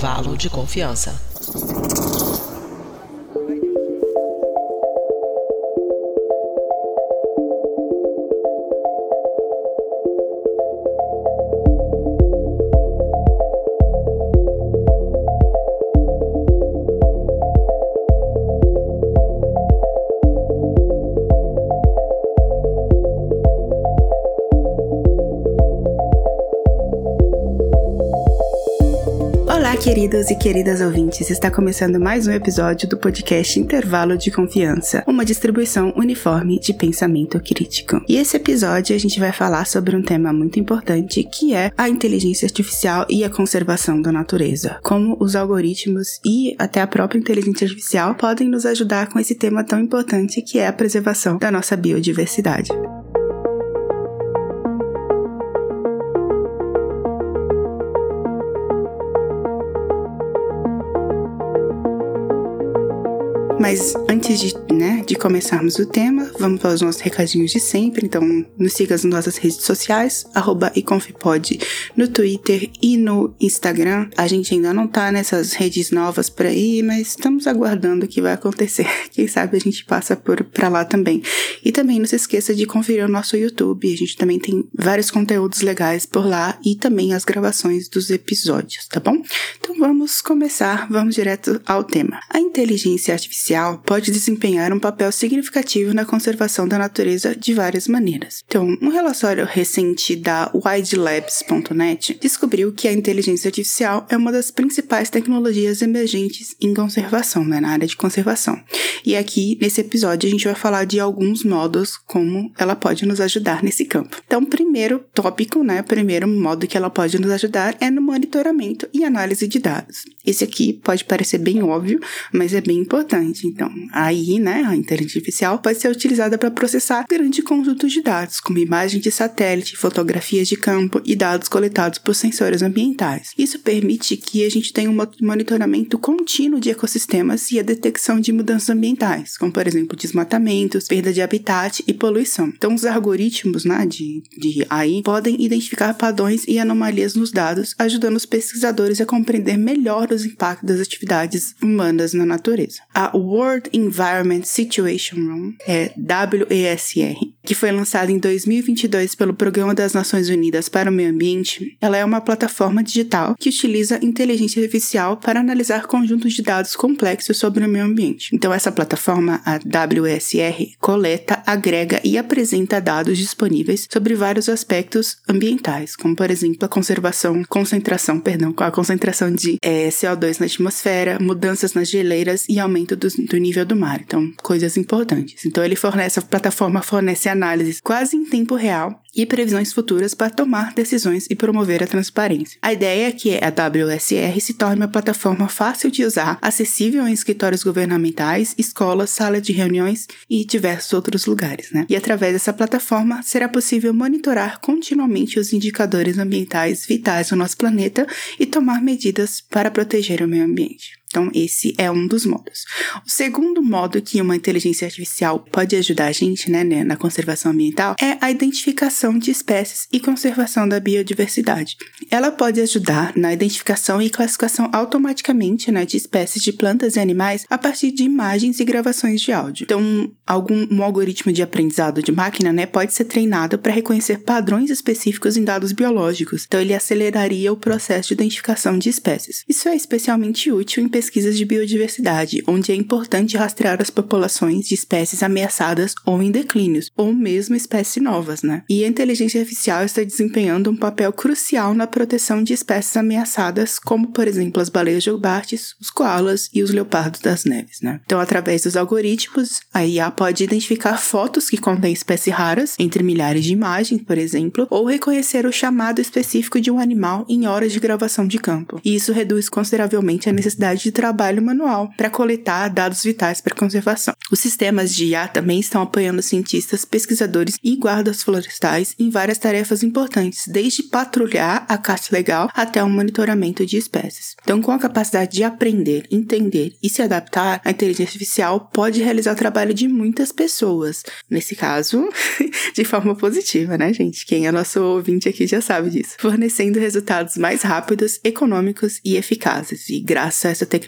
intervalo de confiança. Queridos e queridas ouvintes, está começando mais um episódio do podcast Intervalo de Confiança, uma distribuição uniforme de pensamento crítico. E esse episódio a gente vai falar sobre um tema muito importante que é a inteligência artificial e a conservação da natureza. Como os algoritmos e até a própria inteligência artificial podem nos ajudar com esse tema tão importante que é a preservação da nossa biodiversidade. Mas antes de, né, de começarmos o tema, vamos para os nossos recadinhos de sempre. Então, nos siga nas nossas redes sociais, arroba iconfipod no Twitter e no Instagram. A gente ainda não tá nessas redes novas por aí, mas estamos aguardando o que vai acontecer. Quem sabe a gente passa por lá também. E também não se esqueça de conferir o nosso YouTube. A gente também tem vários conteúdos legais por lá e também as gravações dos episódios, tá bom? Então vamos começar, vamos direto ao tema. A inteligência artificial artificial pode desempenhar um papel significativo na conservação da natureza de várias maneiras. Então, um relatório recente da widelabs.net descobriu que a inteligência artificial é uma das principais tecnologias emergentes em conservação, né, na área de conservação. E aqui, nesse episódio, a gente vai falar de alguns modos como ela pode nos ajudar nesse campo. Então, primeiro tópico, né, primeiro modo que ela pode nos ajudar é no monitoramento e análise de dados. Esse aqui pode parecer bem óbvio, mas é bem importante. Então, aí, né, a inteligência artificial pode ser utilizada para processar grande conjunto de dados, como imagens de satélite, fotografias de campo e dados coletados por sensores ambientais. Isso permite que a gente tenha um monitoramento contínuo de ecossistemas e a detecção de mudanças ambientais, como, por exemplo, desmatamentos, perda de habitat e poluição. Então, os algoritmos né, de, de AI podem identificar padrões e anomalias nos dados, ajudando os pesquisadores a compreender melhor os impactos das atividades humanas na natureza. A World Environment Situation Room, é WESR, que foi lançada em 2022 pelo Programa das Nações Unidas para o Meio Ambiente, ela é uma plataforma digital que utiliza inteligência artificial para analisar conjuntos de dados complexos sobre o meio ambiente. Então, essa plataforma, a WESR, coleta, agrega e apresenta dados disponíveis sobre vários aspectos ambientais, como, por exemplo, a conservação, concentração, perdão, a concentração de é, CO2 na atmosfera, mudanças nas geleiras e aumento do, do nível do mar. Então, coisas importantes. Então, ele fornece, a plataforma fornece análises quase em tempo real e previsões futuras para tomar decisões e promover a transparência. A ideia é que a WSR se torne uma plataforma fácil de usar, acessível em escritórios governamentais, escolas, salas de reuniões e diversos outros lugares. Né? E através dessa plataforma será possível monitorar continuamente os indicadores ambientais vitais do nosso planeta e tomar medidas para proteger o meio ambiente. Então, esse é um dos modos. O segundo modo que uma inteligência artificial pode ajudar a gente né, né, na conservação ambiental é a identificação de espécies e conservação da biodiversidade. Ela pode ajudar na identificação e classificação automaticamente né, de espécies de plantas e animais a partir de imagens e gravações de áudio. Então, algum um algoritmo de aprendizado de máquina né, pode ser treinado para reconhecer padrões específicos em dados biológicos. Então, ele aceleraria o processo de identificação de espécies. Isso é especialmente útil em pesquisas de biodiversidade, onde é importante rastrear as populações de espécies ameaçadas ou em declínios, ou mesmo espécies novas, né? E a inteligência artificial está desempenhando um papel crucial na proteção de espécies ameaçadas, como, por exemplo, as baleias jubartes, os koalas e os leopardos das neves, né? Então, através dos algoritmos, a IA pode identificar fotos que contêm espécies raras, entre milhares de imagens, por exemplo, ou reconhecer o chamado específico de um animal em horas de gravação de campo. E isso reduz consideravelmente a necessidade de trabalho manual para coletar dados vitais para conservação. Os sistemas de IA também estão apoiando cientistas, pesquisadores e guardas florestais em várias tarefas importantes, desde patrulhar a caça legal até o monitoramento de espécies. Então, com a capacidade de aprender, entender e se adaptar, a inteligência artificial pode realizar o trabalho de muitas pessoas. Nesse caso, de forma positiva, né, gente? Quem é nosso ouvinte aqui já sabe disso. Fornecendo resultados mais rápidos, econômicos e eficazes. E graças a essa tecnologia,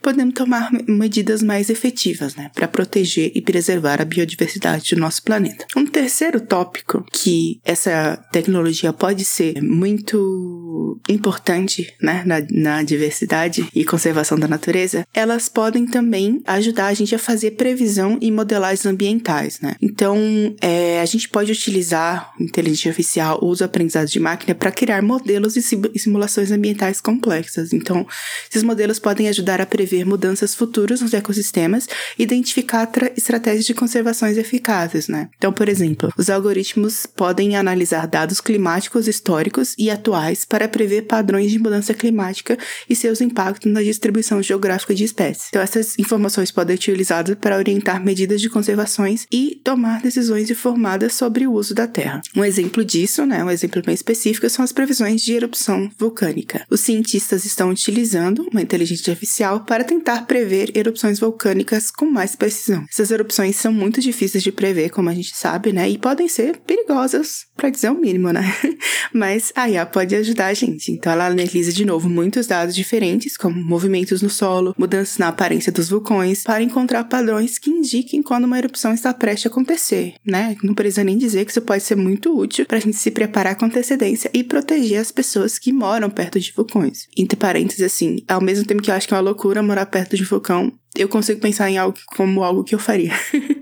podemos tomar medidas mais efetivas, né, para proteger e preservar a biodiversidade do nosso planeta. Um terceiro tópico que essa tecnologia pode ser muito importante, né, na, na diversidade e conservação da natureza, elas podem também ajudar a gente a fazer previsão e modelagens ambientais, né? Então, é, a gente pode utilizar inteligência artificial ou os aprendizados de máquina para criar modelos e simulações ambientais complexas. Então, esses modelos podem ajudar a prever mudanças futuras nos ecossistemas e identificar estratégias de conservações eficazes, né? Então, por exemplo, os algoritmos podem analisar dados climáticos históricos e atuais para prever padrões de mudança climática e seus impactos na distribuição geográfica de espécies. Então, essas informações podem ser utilizadas para orientar medidas de conservações e tomar decisões informadas sobre o uso da Terra. Um exemplo disso, né, um exemplo bem específico, são as previsões de erupção vulcânica. Os cientistas estão utilizando uma inteligência artificial para tentar prever erupções vulcânicas com mais precisão. Essas erupções são muito difíceis de prever, como a gente sabe, né, e podem ser perigosas, para dizer o mínimo, né? Mas a IA pode ajudar a gente. Então ela analisa de novo muitos dados diferentes, como movimentos no solo, mudanças na aparência dos vulcões, para encontrar padrões que indiquem quando uma erupção está prestes a acontecer, né? Não precisa nem dizer que isso pode ser muito útil para a gente se preparar com antecedência e proteger as pessoas que moram perto de vulcões. Entre parênteses, assim, ao mesmo tempo que eu acho que é uma loucura morar perto de vulcão, eu consigo pensar em algo como algo que eu faria.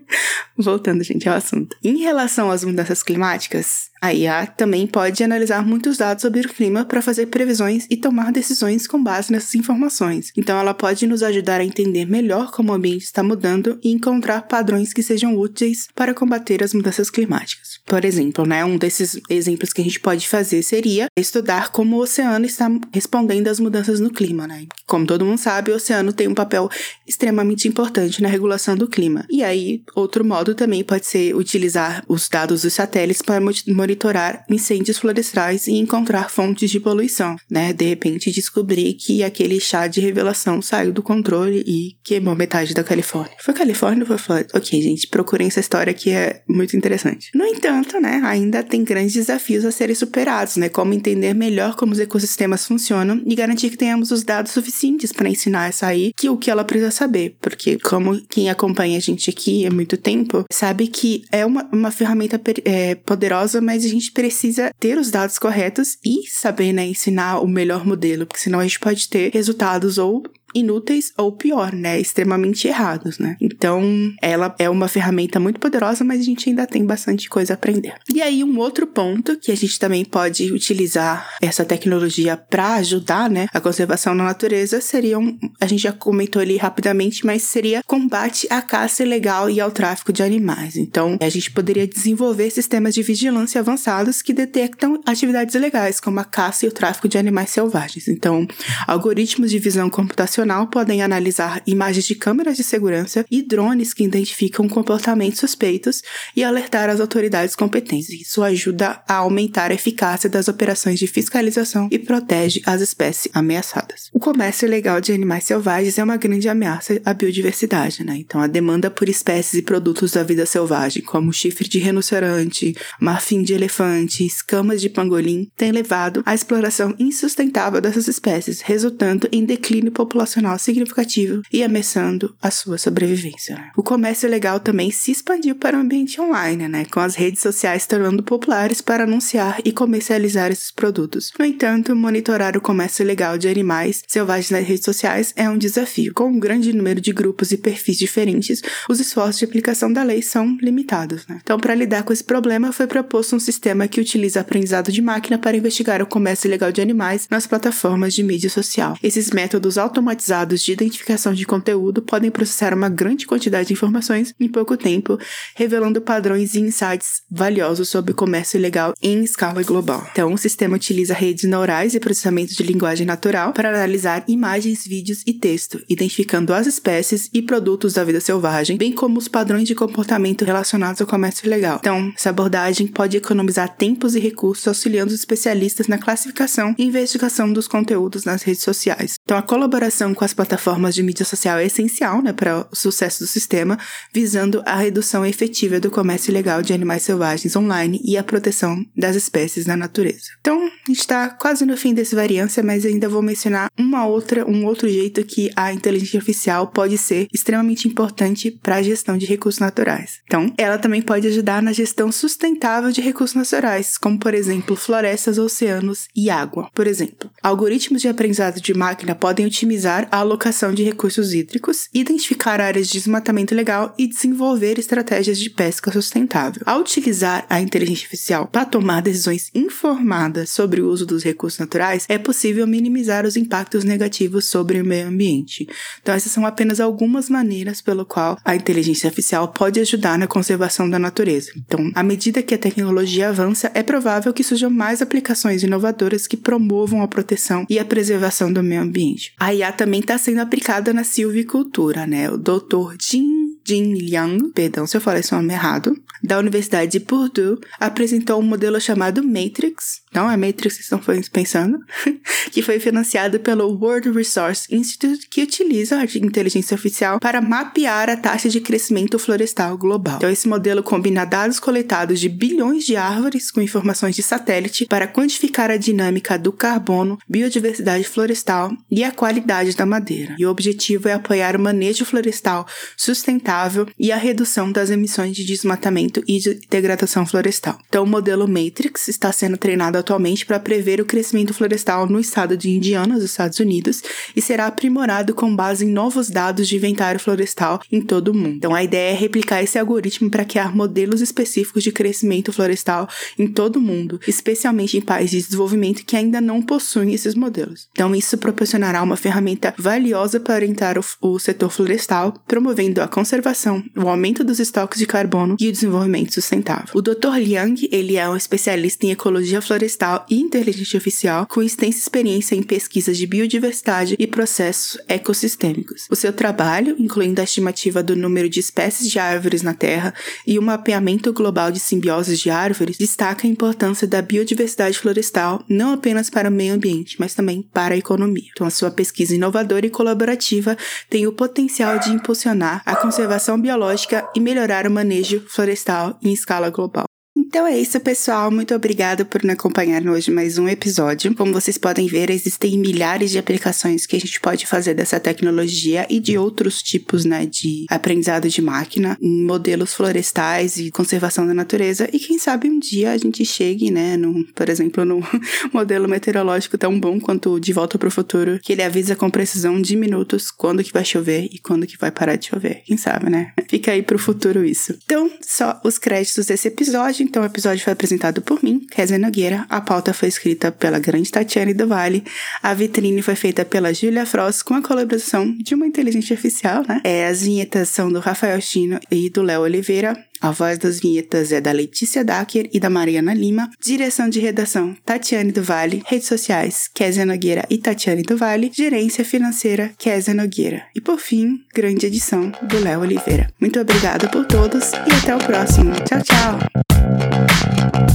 Voltando, gente, ao assunto. Em relação às mudanças climáticas, a IA também pode analisar muitos dados sobre o clima para fazer previsões e tomar decisões com base nessas informações. Então, ela pode nos ajudar a entender melhor como o ambiente está mudando e encontrar padrões que sejam úteis para combater as mudanças climáticas. Por exemplo, né, um desses exemplos que a gente pode fazer seria estudar como o oceano está respondendo às mudanças no clima. Né? Como todo mundo sabe, o oceano tem um papel extremamente importante na regulação do clima. E aí, outro modo também pode ser utilizar os dados dos satélites para monitorar incêndios florestais e encontrar fontes de poluição, né? De repente descobrir que aquele chá de revelação saiu do controle e queimou metade da Califórnia. Foi Califórnia ou foi Flórida? Ok, gente, procurem essa história que é muito interessante. No entanto, né, ainda tem grandes desafios a serem superados, né? Como entender melhor como os ecossistemas funcionam e garantir que tenhamos os dados suficientes para ensinar essa aí que o que ela precisa saber, porque como quem acompanha a gente aqui há muito tempo sabe que é uma, uma ferramenta é, poderosa, mas a gente precisa ter os dados corretos e saber, né, ensinar o melhor modelo, porque senão a gente pode ter resultados ou inúteis ou pior, né, extremamente errados, né? Então, ela é uma ferramenta muito poderosa, mas a gente ainda tem bastante coisa a aprender. E aí um outro ponto que a gente também pode utilizar essa tecnologia para ajudar, né, a conservação na natureza seria um, a gente já comentou ali rapidamente, mas seria combate à caça ilegal e ao tráfico de animais. Então, a gente poderia desenvolver sistemas de vigilância avançados que detectam atividades ilegais, como a caça e o tráfico de animais selvagens. Então, algoritmos de visão computacional podem analisar imagens de câmeras de segurança e drones que identificam comportamentos suspeitos e alertar as autoridades competentes. Isso ajuda a aumentar a eficácia das operações de fiscalização e protege as espécies ameaçadas. O comércio ilegal de animais selvagens é uma grande ameaça à biodiversidade, né? Então, a demanda por espécies e produtos da vida selvagem, como chifre de rinoceronte, marfim de elefante, escamas de pangolim, tem levado à exploração insustentável dessas espécies, resultando em declínio populacional populacional significativo e ameaçando a sua sobrevivência. Né? O comércio legal também se expandiu para o ambiente online, né, com as redes sociais tornando populares para anunciar e comercializar esses produtos. No entanto, monitorar o comércio legal de animais selvagens nas redes sociais é um desafio. Com um grande número de grupos e perfis diferentes, os esforços de aplicação da lei são limitados. Né? Então, para lidar com esse problema, foi proposto um sistema que utiliza aprendizado de máquina para investigar o comércio ilegal de animais nas plataformas de mídia social. Esses métodos automatizados automatizados de identificação de conteúdo podem processar uma grande quantidade de informações em pouco tempo, revelando padrões e insights valiosos sobre comércio ilegal em escala global. Então, o sistema utiliza redes neurais e processamento de linguagem natural para analisar imagens, vídeos e texto, identificando as espécies e produtos da vida selvagem, bem como os padrões de comportamento relacionados ao comércio ilegal. Então, essa abordagem pode economizar tempos e recursos auxiliando os especialistas na classificação e investigação dos conteúdos nas redes sociais. Então, a colaboração com as plataformas de mídia social é essencial né, para o sucesso do sistema, visando a redução efetiva do comércio ilegal de animais selvagens online e a proteção das espécies na natureza. Então, a gente está quase no fim desse variância, mas ainda vou mencionar uma outra, um outro jeito que a inteligência artificial pode ser extremamente importante para a gestão de recursos naturais. Então, ela também pode ajudar na gestão sustentável de recursos naturais, como por exemplo florestas, oceanos e água. Por exemplo, algoritmos de aprendizado de máquina podem otimizar a alocação de recursos hídricos, identificar áreas de desmatamento legal e desenvolver estratégias de pesca sustentável. Ao utilizar a inteligência artificial para tomar decisões informadas sobre o uso dos recursos naturais, é possível minimizar os impactos negativos sobre o meio ambiente. Então, essas são apenas algumas maneiras pelo qual a inteligência artificial pode ajudar na conservação da natureza. Então, à medida que a tecnologia avança, é provável que surjam mais aplicações inovadoras que promovam a proteção e a preservação do meio ambiente. A IA também está sendo aplicada na silvicultura, né? O Dr. Jin Jin Liang, perdão se eu falei esse nome errado, da Universidade de Purdue, apresentou um modelo chamado Matrix, não é Matrix que estão pensando, que foi financiado pelo World Resource Institute, que utiliza a inteligência artificial para mapear a taxa de crescimento florestal global. Então, esse modelo combina dados coletados de bilhões de árvores com informações de satélite para quantificar a dinâmica do carbono, biodiversidade florestal e a qualidade da madeira. E o objetivo é apoiar o manejo florestal sustentável e a redução das emissões de desmatamento e de degradação florestal. Então, o modelo Matrix está sendo treinado atualmente para prever o crescimento florestal no estado de Indiana, nos Estados Unidos, e será aprimorado com base em novos dados de inventário florestal em todo o mundo. Então, a ideia é replicar esse algoritmo para criar modelos específicos de crescimento florestal em todo o mundo, especialmente em países de desenvolvimento que ainda não possuem esses modelos. Então, isso proporcionará uma ferramenta valiosa para orientar o, o setor florestal, promovendo a conservação o aumento dos estoques de carbono e o desenvolvimento sustentável. O Dr. Liang, ele é um especialista em ecologia florestal e inteligência artificial com extensa experiência em pesquisas de biodiversidade e processos ecossistêmicos. O seu trabalho, incluindo a estimativa do número de espécies de árvores na Terra e o mapeamento global de simbioses de árvores, destaca a importância da biodiversidade florestal não apenas para o meio ambiente, mas também para a economia. Então, a sua pesquisa inovadora e colaborativa tem o potencial de impulsionar a conservação biológica e melhorar o manejo florestal em escala global. Então é isso, pessoal. Muito obrigada por me acompanhar hoje mais um episódio. Como vocês podem ver, existem milhares de aplicações que a gente pode fazer dessa tecnologia e de outros tipos, né, de aprendizado de máquina, em modelos florestais e conservação da natureza. E quem sabe um dia a gente chegue, né, no, por exemplo, no modelo meteorológico tão bom quanto o De Volta para o Futuro, que ele avisa com precisão de minutos quando que vai chover e quando que vai parar de chover. Quem sabe, né? Fica aí pro futuro isso. Então, só os créditos desse episódio. Então, o episódio foi apresentado por mim, Kézia Nogueira. A pauta foi escrita pela grande Tatiane do Vale. A vitrine foi feita pela Julia Frost com a colaboração de uma inteligência artificial, né? É, as vinhetas são do Rafael Chino e do Léo Oliveira. A voz das vinhetas é da Letícia Dacker e da Mariana Lima. Direção de redação, Tatiane do Vale. Redes sociais, Kézia Nogueira e Tatiane do Vale. Gerência financeira, Kézia Nogueira. E por fim, grande edição do Léo Oliveira. Muito obrigada por todos e até o próximo. Tchau, tchau! Música